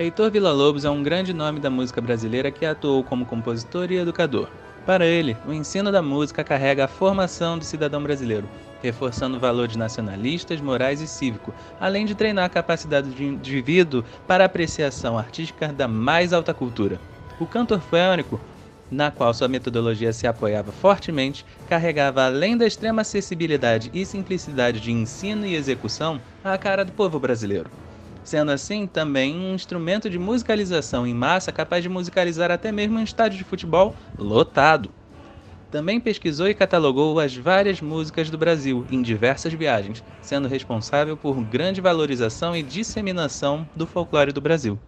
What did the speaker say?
Heitor Villa-Lobos é um grande nome da música brasileira que atuou como compositor e educador. Para ele, o ensino da música carrega a formação do cidadão brasileiro, reforçando valores nacionalistas, morais e cívico, além de treinar a capacidade do indivíduo para apreciação artística da mais alta cultura. O canto orfêonico, na qual sua metodologia se apoiava fortemente, carregava além da extrema acessibilidade e simplicidade de ensino e execução a cara do povo brasileiro. Sendo assim também um instrumento de musicalização em massa capaz de musicalizar até mesmo um estádio de futebol lotado. Também pesquisou e catalogou as várias músicas do Brasil em diversas viagens, sendo responsável por grande valorização e disseminação do folclore do Brasil.